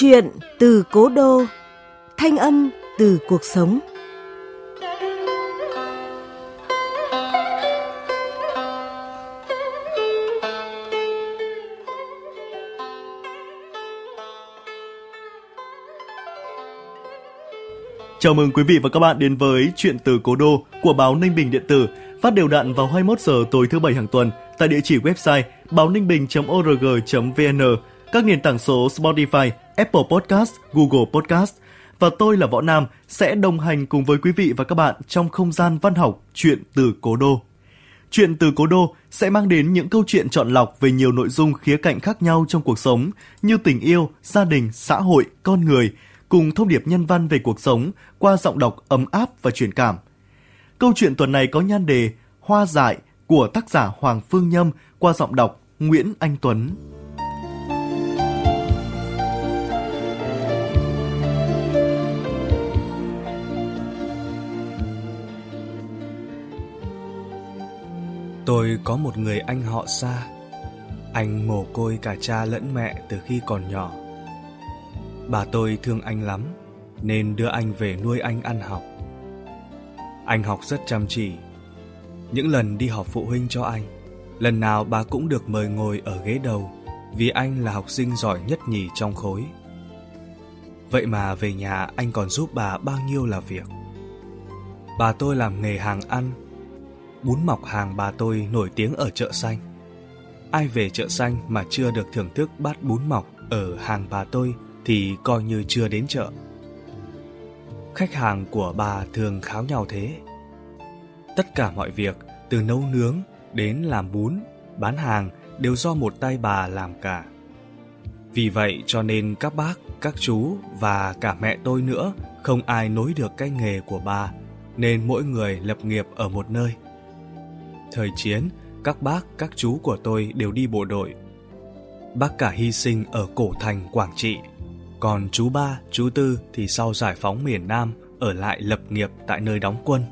Chuyện từ cố đô, thanh âm từ cuộc sống. Chào mừng quý vị và các bạn đến với Chuyện từ Cố Đô của báo Ninh Bình Điện tử, phát đều đặn vào 21 giờ tối thứ bảy hàng tuần tại địa chỉ website báo ninh bình.org.vn, các nền tảng số Spotify, Apple Podcast, Google Podcast. Và tôi là Võ Nam sẽ đồng hành cùng với quý vị và các bạn trong không gian văn học Chuyện từ Cố Đô. Chuyện từ Cố Đô sẽ mang đến những câu chuyện chọn lọc về nhiều nội dung khía cạnh khác nhau trong cuộc sống như tình yêu, gia đình, xã hội, con người – cùng thông điệp nhân văn về cuộc sống qua giọng đọc ấm áp và truyền cảm. Câu chuyện tuần này có nhan đề Hoa dại của tác giả Hoàng Phương Nhâm qua giọng đọc Nguyễn Anh Tuấn. Tôi có một người anh họ xa. Anh mồ côi cả cha lẫn mẹ từ khi còn nhỏ Bà tôi thương anh lắm nên đưa anh về nuôi anh ăn học. Anh học rất chăm chỉ. Những lần đi họp phụ huynh cho anh, lần nào bà cũng được mời ngồi ở ghế đầu vì anh là học sinh giỏi nhất nhì trong khối. Vậy mà về nhà anh còn giúp bà bao nhiêu là việc. Bà tôi làm nghề hàng ăn. Bún mọc hàng bà tôi nổi tiếng ở chợ xanh. Ai về chợ xanh mà chưa được thưởng thức bát bún mọc ở hàng bà tôi thì coi như chưa đến chợ. Khách hàng của bà thường kháo nhau thế. Tất cả mọi việc, từ nấu nướng đến làm bún, bán hàng đều do một tay bà làm cả. Vì vậy cho nên các bác, các chú và cả mẹ tôi nữa không ai nối được cái nghề của bà, nên mỗi người lập nghiệp ở một nơi. Thời chiến, các bác, các chú của tôi đều đi bộ đội. Bác cả hy sinh ở cổ thành Quảng Trị còn chú ba, chú tư thì sau giải phóng miền Nam ở lại lập nghiệp tại nơi đóng quân.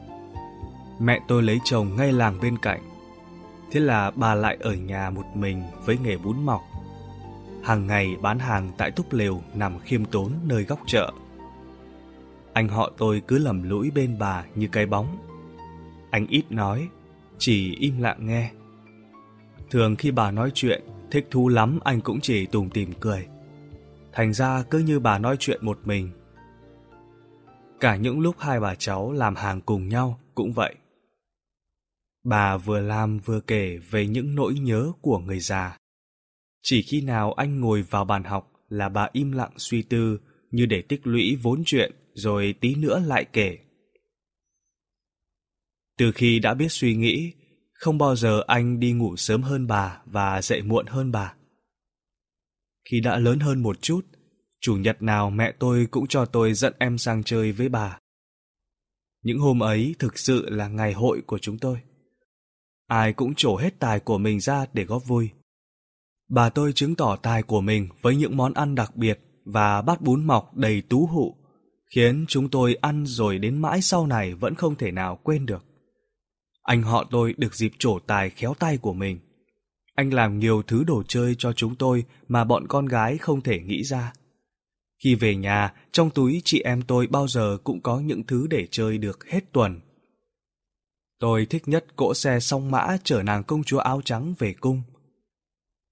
Mẹ tôi lấy chồng ngay làng bên cạnh. Thế là bà lại ở nhà một mình với nghề bún mọc. Hàng ngày bán hàng tại túp lều nằm khiêm tốn nơi góc chợ. Anh họ tôi cứ lầm lũi bên bà như cái bóng. Anh ít nói, chỉ im lặng nghe. Thường khi bà nói chuyện, thích thú lắm anh cũng chỉ tùng tìm cười thành ra cứ như bà nói chuyện một mình. Cả những lúc hai bà cháu làm hàng cùng nhau cũng vậy. Bà vừa làm vừa kể về những nỗi nhớ của người già. Chỉ khi nào anh ngồi vào bàn học là bà im lặng suy tư như để tích lũy vốn chuyện rồi tí nữa lại kể. Từ khi đã biết suy nghĩ, không bao giờ anh đi ngủ sớm hơn bà và dậy muộn hơn bà. Khi đã lớn hơn một chút, chủ nhật nào mẹ tôi cũng cho tôi dẫn em sang chơi với bà. Những hôm ấy thực sự là ngày hội của chúng tôi. Ai cũng trổ hết tài của mình ra để góp vui. Bà tôi chứng tỏ tài của mình với những món ăn đặc biệt và bát bún mọc đầy tú hụ, khiến chúng tôi ăn rồi đến mãi sau này vẫn không thể nào quên được. Anh họ tôi được dịp trổ tài khéo tay của mình. Anh làm nhiều thứ đồ chơi cho chúng tôi mà bọn con gái không thể nghĩ ra. Khi về nhà, trong túi chị em tôi bao giờ cũng có những thứ để chơi được hết tuần. Tôi thích nhất cỗ xe song mã chở nàng công chúa áo trắng về cung.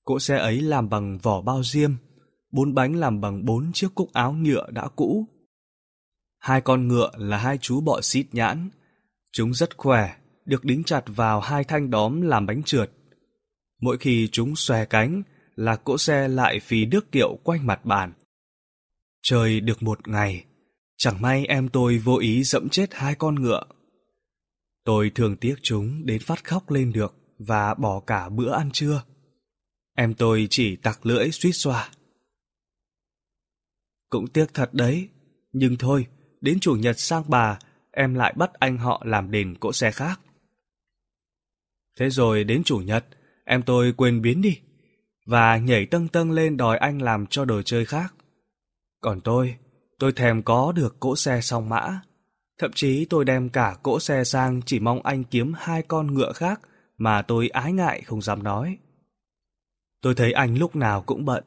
Cỗ xe ấy làm bằng vỏ bao diêm, bốn bánh làm bằng bốn chiếc cúc áo nhựa đã cũ. Hai con ngựa là hai chú bọ xít nhãn. Chúng rất khỏe, được đính chặt vào hai thanh đóm làm bánh trượt. Mỗi khi chúng xòe cánh là cỗ xe lại phí nước kiệu quanh mặt bàn. Trời được một ngày, chẳng may em tôi vô ý dẫm chết hai con ngựa. Tôi thường tiếc chúng đến phát khóc lên được và bỏ cả bữa ăn trưa. Em tôi chỉ tặc lưỡi suýt xoa. Cũng tiếc thật đấy, nhưng thôi, đến chủ nhật sang bà, em lại bắt anh họ làm đền cỗ xe khác. Thế rồi đến chủ nhật, em tôi quên biến đi, và nhảy tâng tâng lên đòi anh làm cho đồ chơi khác. Còn tôi, tôi thèm có được cỗ xe song mã. Thậm chí tôi đem cả cỗ xe sang chỉ mong anh kiếm hai con ngựa khác mà tôi ái ngại không dám nói. Tôi thấy anh lúc nào cũng bận.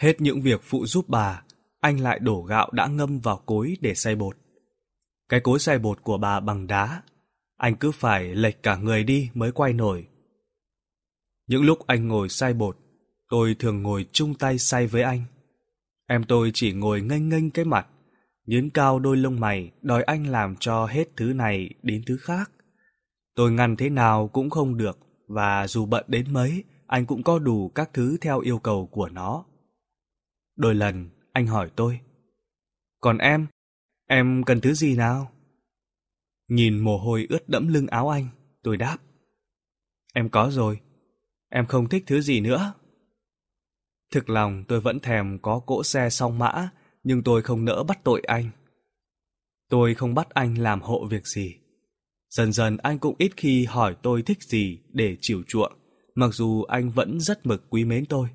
Hết những việc phụ giúp bà, anh lại đổ gạo đã ngâm vào cối để xay bột. Cái cối xay bột của bà bằng đá, anh cứ phải lệch cả người đi mới quay nổi. Những lúc anh ngồi sai bột, tôi thường ngồi chung tay say với anh. Em tôi chỉ ngồi nghênh nghênh cái mặt, nhướng cao đôi lông mày đòi anh làm cho hết thứ này đến thứ khác. Tôi ngăn thế nào cũng không được và dù bận đến mấy, anh cũng có đủ các thứ theo yêu cầu của nó. Đôi lần anh hỏi tôi, còn em, em cần thứ gì nào? Nhìn mồ hôi ướt đẫm lưng áo anh, tôi đáp. Em có rồi, em không thích thứ gì nữa. Thực lòng tôi vẫn thèm có cỗ xe song mã, nhưng tôi không nỡ bắt tội anh. Tôi không bắt anh làm hộ việc gì. Dần dần anh cũng ít khi hỏi tôi thích gì để chiều chuộng, mặc dù anh vẫn rất mực quý mến tôi.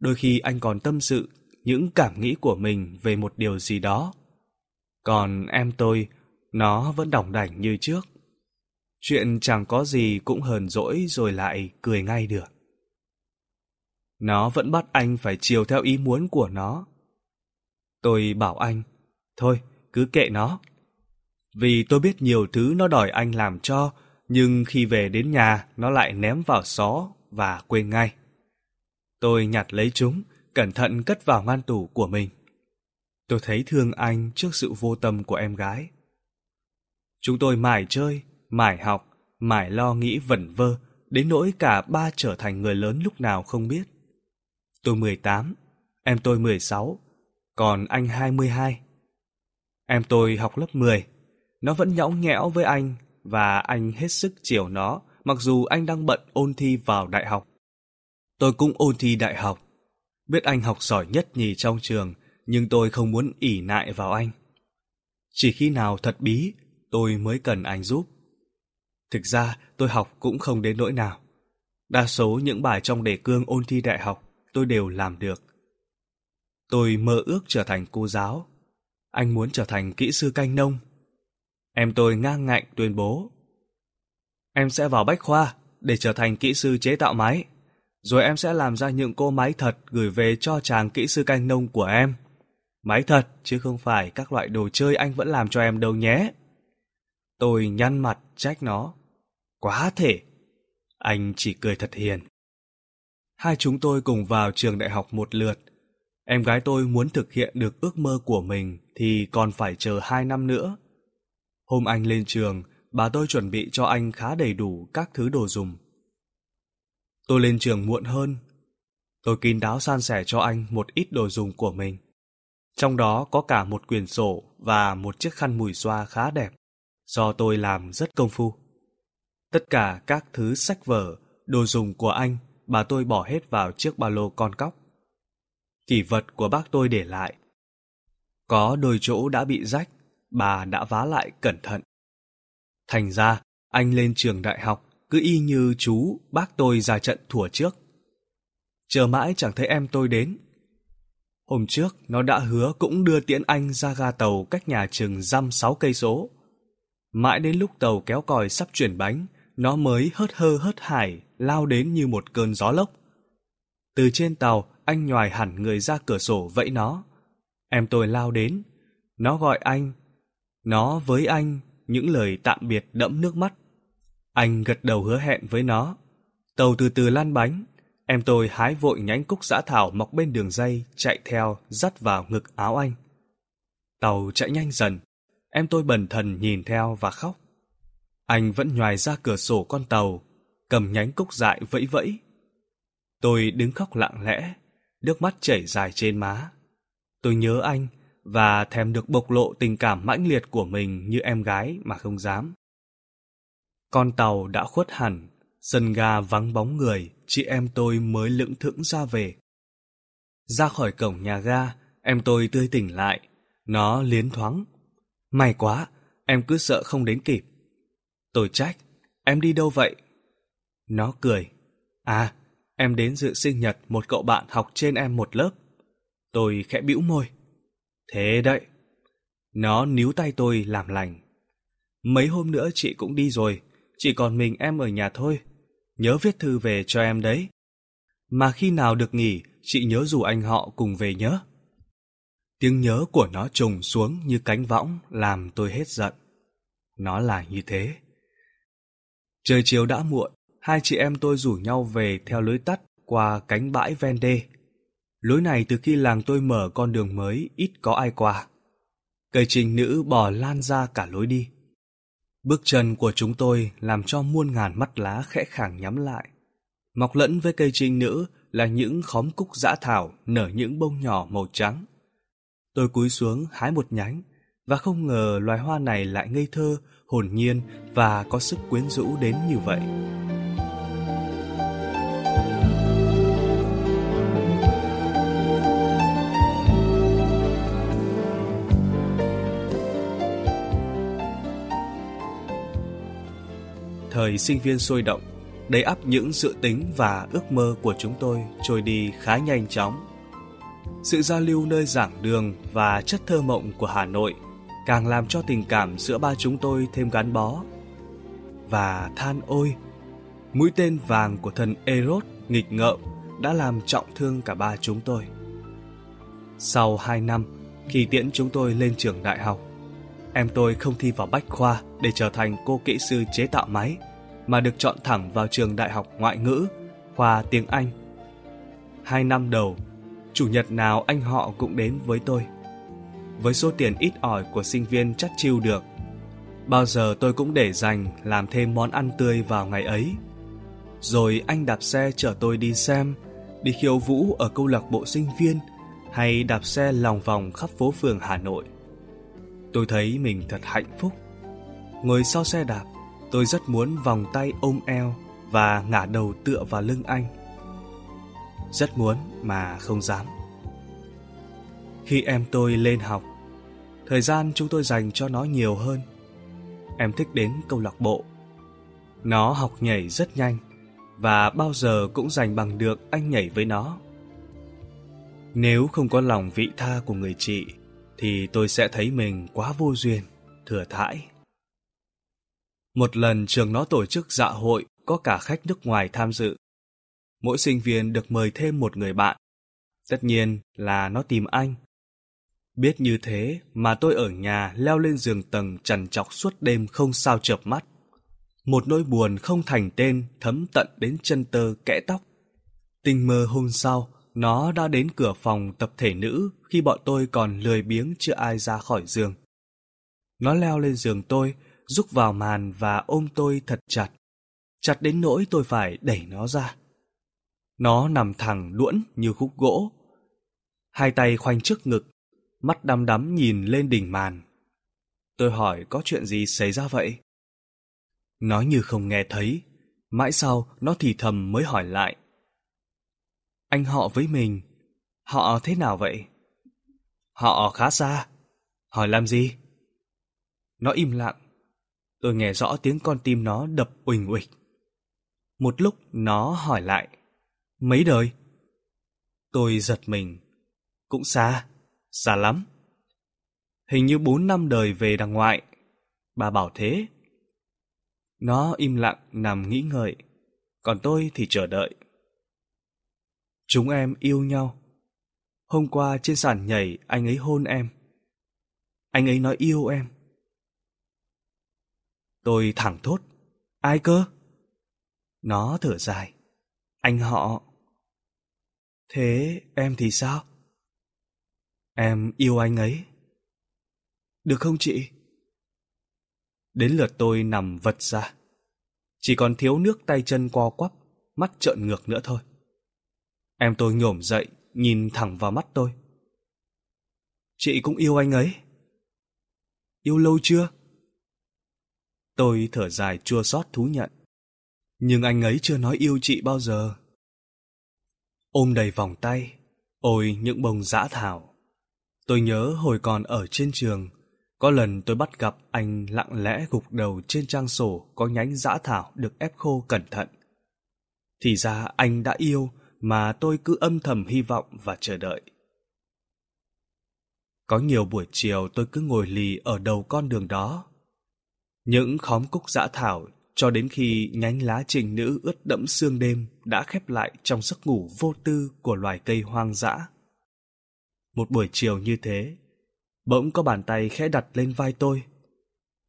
Đôi khi anh còn tâm sự những cảm nghĩ của mình về một điều gì đó. Còn em tôi, nó vẫn đỏng đảnh như trước. Chuyện chẳng có gì cũng hờn dỗi rồi lại cười ngay được. Nó vẫn bắt anh phải chiều theo ý muốn của nó. Tôi bảo anh, thôi, cứ kệ nó. Vì tôi biết nhiều thứ nó đòi anh làm cho, nhưng khi về đến nhà nó lại ném vào xó và quên ngay. Tôi nhặt lấy chúng, cẩn thận cất vào ngăn tủ của mình. Tôi thấy thương anh trước sự vô tâm của em gái. Chúng tôi mải chơi, mải học, mải lo nghĩ vẩn vơ, đến nỗi cả ba trở thành người lớn lúc nào không biết. Tôi 18, em tôi 16, còn anh 22. Em tôi học lớp 10, nó vẫn nhõng nhẽo với anh và anh hết sức chiều nó mặc dù anh đang bận ôn thi vào đại học. Tôi cũng ôn thi đại học. Biết anh học giỏi nhất nhì trong trường, nhưng tôi không muốn ỉ lại vào anh. Chỉ khi nào thật bí, tôi mới cần anh giúp. Thực ra, tôi học cũng không đến nỗi nào. Đa số những bài trong đề cương ôn thi đại học tôi đều làm được. Tôi mơ ước trở thành cô giáo. Anh muốn trở thành kỹ sư canh nông. Em tôi ngang ngạnh tuyên bố. Em sẽ vào bách khoa để trở thành kỹ sư chế tạo máy. Rồi em sẽ làm ra những cô máy thật gửi về cho chàng kỹ sư canh nông của em. Máy thật, chứ không phải các loại đồ chơi anh vẫn làm cho em đâu nhé. Tôi nhăn mặt trách nó. Quá thể. Anh chỉ cười thật hiền. Hai chúng tôi cùng vào trường đại học một lượt. Em gái tôi muốn thực hiện được ước mơ của mình thì còn phải chờ hai năm nữa. Hôm anh lên trường, bà tôi chuẩn bị cho anh khá đầy đủ các thứ đồ dùng. Tôi lên trường muộn hơn. Tôi kín đáo san sẻ cho anh một ít đồ dùng của mình. Trong đó có cả một quyển sổ và một chiếc khăn mùi xoa khá đẹp, do tôi làm rất công phu. Tất cả các thứ sách vở, đồ dùng của anh, bà tôi bỏ hết vào chiếc ba lô con cóc. Kỷ vật của bác tôi để lại. Có đôi chỗ đã bị rách, bà đã vá lại cẩn thận. Thành ra, anh lên trường đại học cứ y như chú, bác tôi ra trận thủa trước. Chờ mãi chẳng thấy em tôi đến. Hôm trước, nó đã hứa cũng đưa tiễn anh ra ga tàu cách nhà chừng dăm sáu cây số. Mãi đến lúc tàu kéo còi sắp chuyển bánh, nó mới hớt hơ hớt hải, lao đến như một cơn gió lốc. Từ trên tàu, anh nhòi hẳn người ra cửa sổ vẫy nó. Em tôi lao đến. Nó gọi anh. Nó với anh những lời tạm biệt đẫm nước mắt. Anh gật đầu hứa hẹn với nó. Tàu từ từ lan bánh, em tôi hái vội nhánh cúc giã thảo mọc bên đường dây, chạy theo, dắt vào ngực áo anh. Tàu chạy nhanh dần, em tôi bần thần nhìn theo và khóc. Anh vẫn nhoài ra cửa sổ con tàu, cầm nhánh cúc dại vẫy vẫy. Tôi đứng khóc lặng lẽ, nước mắt chảy dài trên má. Tôi nhớ anh và thèm được bộc lộ tình cảm mãnh liệt của mình như em gái mà không dám. Con tàu đã khuất hẳn, sân ga vắng bóng người, chị em tôi mới lững thững ra về. Ra khỏi cổng nhà ga, em tôi tươi tỉnh lại, nó liến thoáng. May quá, em cứ sợ không đến kịp. Tôi trách, em đi đâu vậy? Nó cười, à, em đến dự sinh nhật một cậu bạn học trên em một lớp. Tôi khẽ bĩu môi. Thế đấy. Nó níu tay tôi làm lành. Mấy hôm nữa chị cũng đi rồi, chỉ còn mình em ở nhà thôi. Nhớ viết thư về cho em đấy. Mà khi nào được nghỉ, chị nhớ rủ anh họ cùng về nhớ. Tiếng nhớ của nó trùng xuống như cánh võng làm tôi hết giận. Nó là như thế. Trời chiều đã muộn, hai chị em tôi rủ nhau về theo lối tắt qua cánh bãi ven đê. Lối này từ khi làng tôi mở con đường mới ít có ai qua. Cây trình nữ bò lan ra cả lối đi. Bước chân của chúng tôi làm cho muôn ngàn mắt lá khẽ khàng nhắm lại. Mọc lẫn với cây trinh nữ là những khóm cúc dã thảo nở những bông nhỏ màu trắng. Tôi cúi xuống hái một nhánh và không ngờ loài hoa này lại ngây thơ, hồn nhiên và có sức quyến rũ đến như vậy. Thời sinh viên sôi động, đầy ắp những dự tính và ước mơ của chúng tôi trôi đi khá nhanh chóng. Sự giao lưu nơi giảng đường và chất thơ mộng của Hà Nội càng làm cho tình cảm giữa ba chúng tôi thêm gắn bó. Và than ôi, mũi tên vàng của thần Eros nghịch ngợm đã làm trọng thương cả ba chúng tôi. Sau hai năm, khi tiễn chúng tôi lên trường đại học, em tôi không thi vào Bách Khoa để trở thành cô kỹ sư chế tạo máy, mà được chọn thẳng vào trường đại học ngoại ngữ, khoa tiếng Anh. Hai năm đầu, chủ nhật nào anh họ cũng đến với tôi. Với số tiền ít ỏi của sinh viên chắc chiêu được, bao giờ tôi cũng để dành làm thêm món ăn tươi vào ngày ấy. Rồi anh đạp xe chở tôi đi xem, đi khiêu vũ ở câu lạc bộ sinh viên hay đạp xe lòng vòng khắp phố phường Hà Nội. Tôi thấy mình thật hạnh phúc. Ngồi sau xe đạp, tôi rất muốn vòng tay ôm eo và ngả đầu tựa vào lưng anh. Rất muốn mà không dám. Khi em tôi lên học, thời gian chúng tôi dành cho nó nhiều hơn. Em thích đến câu lạc bộ. Nó học nhảy rất nhanh và bao giờ cũng giành bằng được anh nhảy với nó. Nếu không có lòng vị tha của người chị thì tôi sẽ thấy mình quá vô duyên, thừa thãi. Một lần trường nó tổ chức dạ hội có cả khách nước ngoài tham dự. Mỗi sinh viên được mời thêm một người bạn. Tất nhiên là nó tìm anh. Biết như thế mà tôi ở nhà leo lên giường tầng trằn trọc suốt đêm không sao chợp mắt. Một nỗi buồn không thành tên thấm tận đến chân tơ kẽ tóc. Tình mơ hôm sau, nó đã đến cửa phòng tập thể nữ khi bọn tôi còn lười biếng chưa ai ra khỏi giường. Nó leo lên giường tôi, rúc vào màn và ôm tôi thật chặt. Chặt đến nỗi tôi phải đẩy nó ra. Nó nằm thẳng đuỗn như khúc gỗ. Hai tay khoanh trước ngực, mắt đăm đắm nhìn lên đỉnh màn. Tôi hỏi có chuyện gì xảy ra vậy? Nó như không nghe thấy. Mãi sau, nó thì thầm mới hỏi lại. Anh họ với mình, họ thế nào vậy? Họ khá xa. Hỏi làm gì? Nó im lặng. Tôi nghe rõ tiếng con tim nó đập uỳnh uịch. Một lúc nó hỏi lại. Mấy đời? Tôi giật mình. Cũng xa, xa lắm. Hình như bốn năm đời về đằng ngoại. Bà bảo thế. Nó im lặng nằm nghĩ ngợi, còn tôi thì chờ đợi. Chúng em yêu nhau. Hôm qua trên sàn nhảy anh ấy hôn em. Anh ấy nói yêu em. Tôi thẳng thốt. Ai cơ? Nó thở dài. Anh họ. Thế em thì sao? Em yêu anh ấy. Được không chị? Đến lượt tôi nằm vật ra. Chỉ còn thiếu nước tay chân co quắp, mắt trợn ngược nữa thôi. Em tôi nhổm dậy, nhìn thẳng vào mắt tôi. Chị cũng yêu anh ấy. Yêu lâu chưa? Tôi thở dài chua xót thú nhận. Nhưng anh ấy chưa nói yêu chị bao giờ. Ôm đầy vòng tay, ôi những bông dã thảo. Tôi nhớ hồi còn ở trên trường, có lần tôi bắt gặp anh lặng lẽ gục đầu trên trang sổ có nhánh dã thảo được ép khô cẩn thận. Thì ra anh đã yêu mà tôi cứ âm thầm hy vọng và chờ đợi. Có nhiều buổi chiều tôi cứ ngồi lì ở đầu con đường đó. Những khóm cúc dã thảo cho đến khi nhánh lá trình nữ ướt đẫm sương đêm đã khép lại trong giấc ngủ vô tư của loài cây hoang dã. Một buổi chiều như thế, bỗng có bàn tay khẽ đặt lên vai tôi.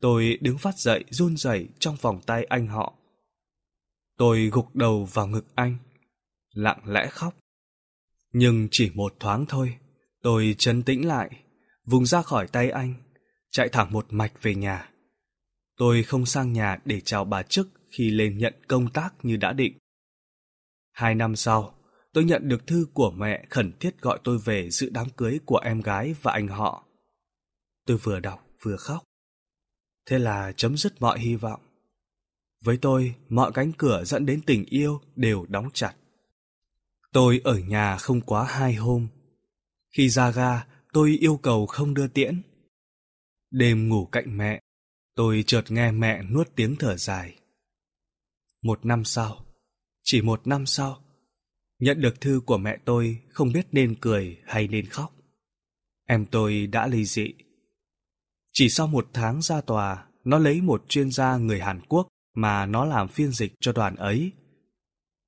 Tôi đứng phát dậy run rẩy trong vòng tay anh họ. Tôi gục đầu vào ngực anh, lặng lẽ khóc. Nhưng chỉ một thoáng thôi, tôi chấn tĩnh lại, vùng ra khỏi tay anh, chạy thẳng một mạch về nhà. Tôi không sang nhà để chào bà chức khi lên nhận công tác như đã định. Hai năm sau, tôi nhận được thư của mẹ khẩn thiết gọi tôi về dự đám cưới của em gái và anh họ. Tôi vừa đọc vừa khóc. Thế là chấm dứt mọi hy vọng. Với tôi, mọi cánh cửa dẫn đến tình yêu đều đóng chặt. Tôi ở nhà không quá hai hôm. Khi ra ga, tôi yêu cầu không đưa tiễn. Đêm ngủ cạnh mẹ, tôi chợt nghe mẹ nuốt tiếng thở dài. Một năm sau, chỉ một năm sau, nhận được thư của mẹ tôi không biết nên cười hay nên khóc. Em tôi đã ly dị. Chỉ sau một tháng ra tòa, nó lấy một chuyên gia người Hàn Quốc mà nó làm phiên dịch cho đoàn ấy.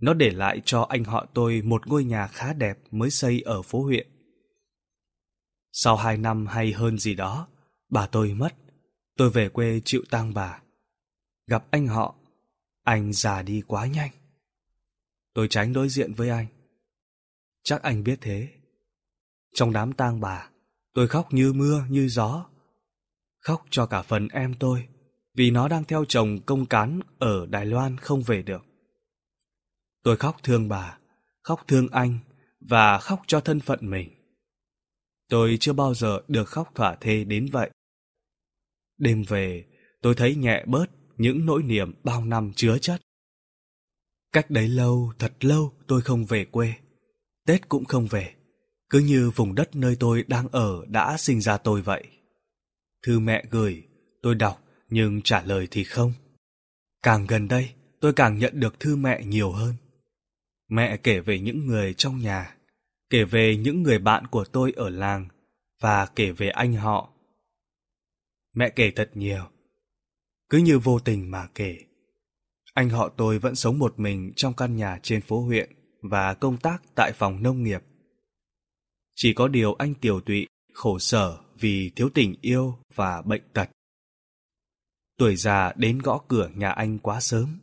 Nó để lại cho anh họ tôi một ngôi nhà khá đẹp mới xây ở phố huyện. Sau hai năm hay hơn gì đó, bà tôi mất. Tôi về quê chịu tang bà. Gặp anh họ, anh già đi quá nhanh. Tôi tránh đối diện với anh. Chắc anh biết thế. Trong đám tang bà, tôi khóc như mưa như gió. Khóc cho cả phần em tôi, vì nó đang theo chồng công cán ở Đài Loan không về được. Tôi khóc thương bà, khóc thương anh và khóc cho thân phận mình. Tôi chưa bao giờ được khóc thỏa thê đến vậy. Đêm về, tôi thấy nhẹ bớt những nỗi niềm bao năm chứa chất. Cách đấy lâu, thật lâu tôi không về quê. Tết cũng không về. Cứ như vùng đất nơi tôi đang ở đã sinh ra tôi vậy. Thư mẹ gửi, tôi đọc nhưng trả lời thì không. Càng gần đây, tôi càng nhận được thư mẹ nhiều hơn. Mẹ kể về những người trong nhà, kể về những người bạn của tôi ở làng và kể về anh họ. Mẹ kể thật nhiều, cứ như vô tình mà kể. Anh họ tôi vẫn sống một mình trong căn nhà trên phố huyện và công tác tại phòng nông nghiệp. Chỉ có điều anh tiểu tụy, khổ sở vì thiếu tình yêu và bệnh tật. Tuổi già đến gõ cửa nhà anh quá sớm.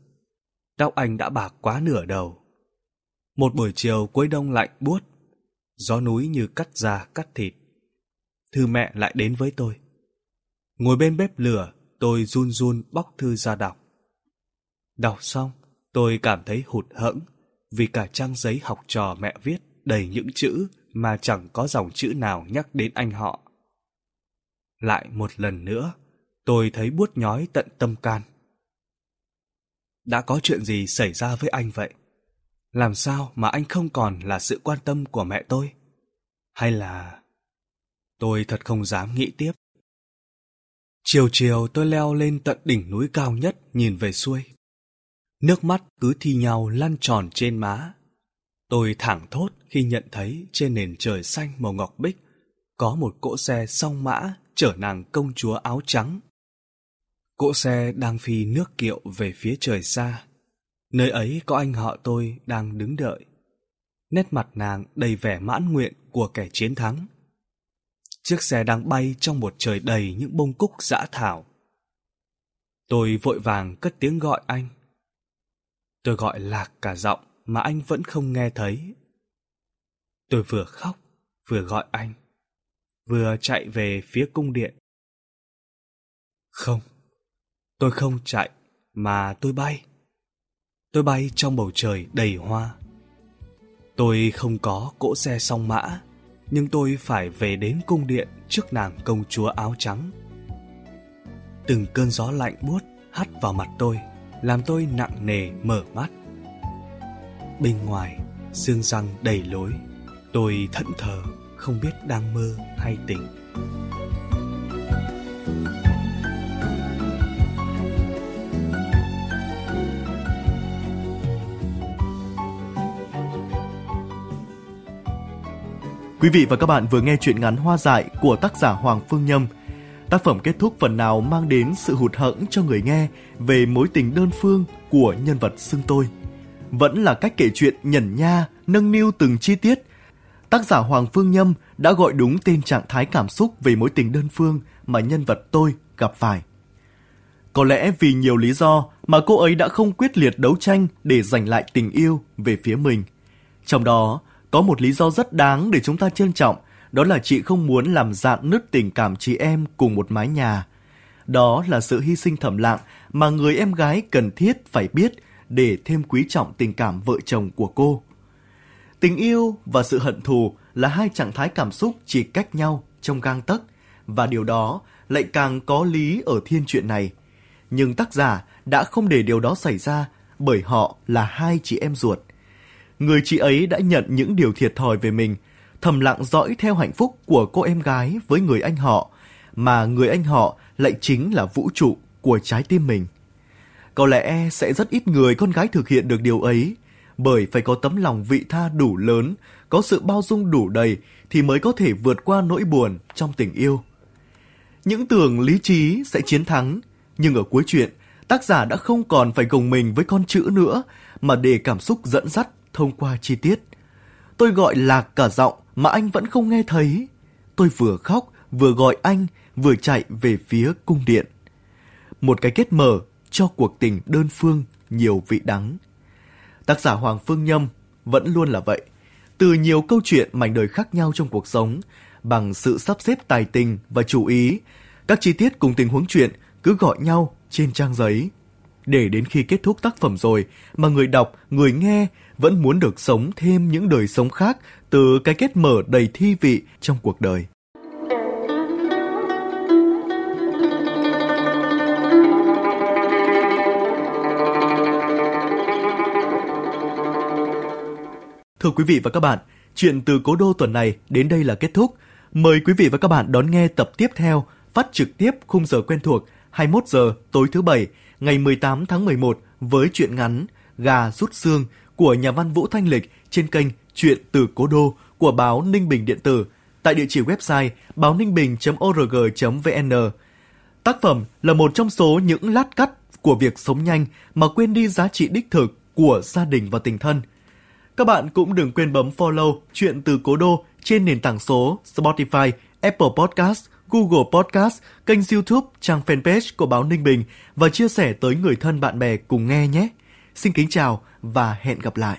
Tóc anh đã bạc quá nửa đầu. Một buổi chiều cuối đông lạnh buốt, gió núi như cắt da cắt thịt. Thư mẹ lại đến với tôi. Ngồi bên bếp lửa, tôi run run bóc thư ra đọc. Đọc xong, tôi cảm thấy hụt hẫng vì cả trang giấy học trò mẹ viết đầy những chữ mà chẳng có dòng chữ nào nhắc đến anh họ. Lại một lần nữa, tôi thấy buốt nhói tận tâm can. Đã có chuyện gì xảy ra với anh vậy? Làm sao mà anh không còn là sự quan tâm của mẹ tôi? Hay là... Tôi thật không dám nghĩ tiếp. Chiều chiều tôi leo lên tận đỉnh núi cao nhất, nhìn về xuôi. Nước mắt cứ thi nhau lăn tròn trên má. Tôi thẳng thốt khi nhận thấy trên nền trời xanh màu ngọc bích, có một cỗ xe song mã chở nàng công chúa áo trắng. Cỗ xe đang phi nước kiệu về phía trời xa. Nơi ấy có anh họ tôi đang đứng đợi. Nét mặt nàng đầy vẻ mãn nguyện của kẻ chiến thắng. Chiếc xe đang bay trong một trời đầy những bông cúc dã thảo. Tôi vội vàng cất tiếng gọi anh. Tôi gọi lạc cả giọng mà anh vẫn không nghe thấy. Tôi vừa khóc, vừa gọi anh, vừa chạy về phía cung điện. Không, tôi không chạy, mà tôi bay. Tôi bay trong bầu trời đầy hoa. Tôi không có cỗ xe song mã, nhưng tôi phải về đến cung điện trước nàng công chúa áo trắng. Từng cơn gió lạnh buốt hắt vào mặt tôi, làm tôi nặng nề mở mắt. Bên ngoài, xương răng đầy lối, tôi thẫn thờ, không biết đang mơ hay tỉnh. Quý vị và các bạn vừa nghe chuyện ngắn Hoa dại của tác giả Hoàng Phương Nhâm. Tác phẩm kết thúc phần nào mang đến sự hụt hẫng cho người nghe về mối tình đơn phương của nhân vật xưng tôi. Vẫn là cách kể chuyện nhẩn nha, nâng niu từng chi tiết. Tác giả Hoàng Phương Nhâm đã gọi đúng tên trạng thái cảm xúc về mối tình đơn phương mà nhân vật tôi gặp phải. Có lẽ vì nhiều lý do mà cô ấy đã không quyết liệt đấu tranh để giành lại tình yêu về phía mình. Trong đó, có một lý do rất đáng để chúng ta trân trọng, đó là chị không muốn làm dạn nứt tình cảm chị em cùng một mái nhà. Đó là sự hy sinh thầm lặng mà người em gái cần thiết phải biết để thêm quý trọng tình cảm vợ chồng của cô. Tình yêu và sự hận thù là hai trạng thái cảm xúc chỉ cách nhau trong gang tấc và điều đó lại càng có lý ở thiên truyện này. Nhưng tác giả đã không để điều đó xảy ra bởi họ là hai chị em ruột. Người chị ấy đã nhận những điều thiệt thòi về mình, thầm lặng dõi theo hạnh phúc của cô em gái với người anh họ, mà người anh họ lại chính là vũ trụ của trái tim mình. Có lẽ sẽ rất ít người con gái thực hiện được điều ấy, bởi phải có tấm lòng vị tha đủ lớn, có sự bao dung đủ đầy thì mới có thể vượt qua nỗi buồn trong tình yêu. Những tưởng lý trí sẽ chiến thắng, nhưng ở cuối chuyện, tác giả đã không còn phải gồng mình với con chữ nữa, mà để cảm xúc dẫn dắt thông qua chi tiết. Tôi gọi lạc cả giọng mà anh vẫn không nghe thấy. Tôi vừa khóc, vừa gọi anh, vừa chạy về phía cung điện. Một cái kết mở cho cuộc tình đơn phương nhiều vị đắng. Tác giả Hoàng Phương Nhâm vẫn luôn là vậy. Từ nhiều câu chuyện mảnh đời khác nhau trong cuộc sống, bằng sự sắp xếp tài tình và chú ý, các chi tiết cùng tình huống chuyện cứ gọi nhau trên trang giấy. Để đến khi kết thúc tác phẩm rồi mà người đọc, người nghe vẫn muốn được sống thêm những đời sống khác từ cái kết mở đầy thi vị trong cuộc đời. Thưa quý vị và các bạn, chuyện từ cố đô tuần này đến đây là kết thúc. Mời quý vị và các bạn đón nghe tập tiếp theo phát trực tiếp khung giờ quen thuộc 21 giờ tối thứ bảy ngày 18 tháng 11 với truyện ngắn Gà rút xương của nhà văn Vũ Thanh Lịch trên kênh Chuyện từ Cố Đô của báo Ninh Bình Điện tử tại địa chỉ website báo ninh bình.org.vn. Tác phẩm là một trong số những lát cắt của việc sống nhanh mà quên đi giá trị đích thực của gia đình và tình thân. Các bạn cũng đừng quên bấm follow Chuyện từ Cố Đô trên nền tảng số Spotify, Apple Podcast, Google Podcast, kênh YouTube, trang fanpage của báo Ninh Bình và chia sẻ tới người thân bạn bè cùng nghe nhé. Xin kính chào và hẹn gặp lại.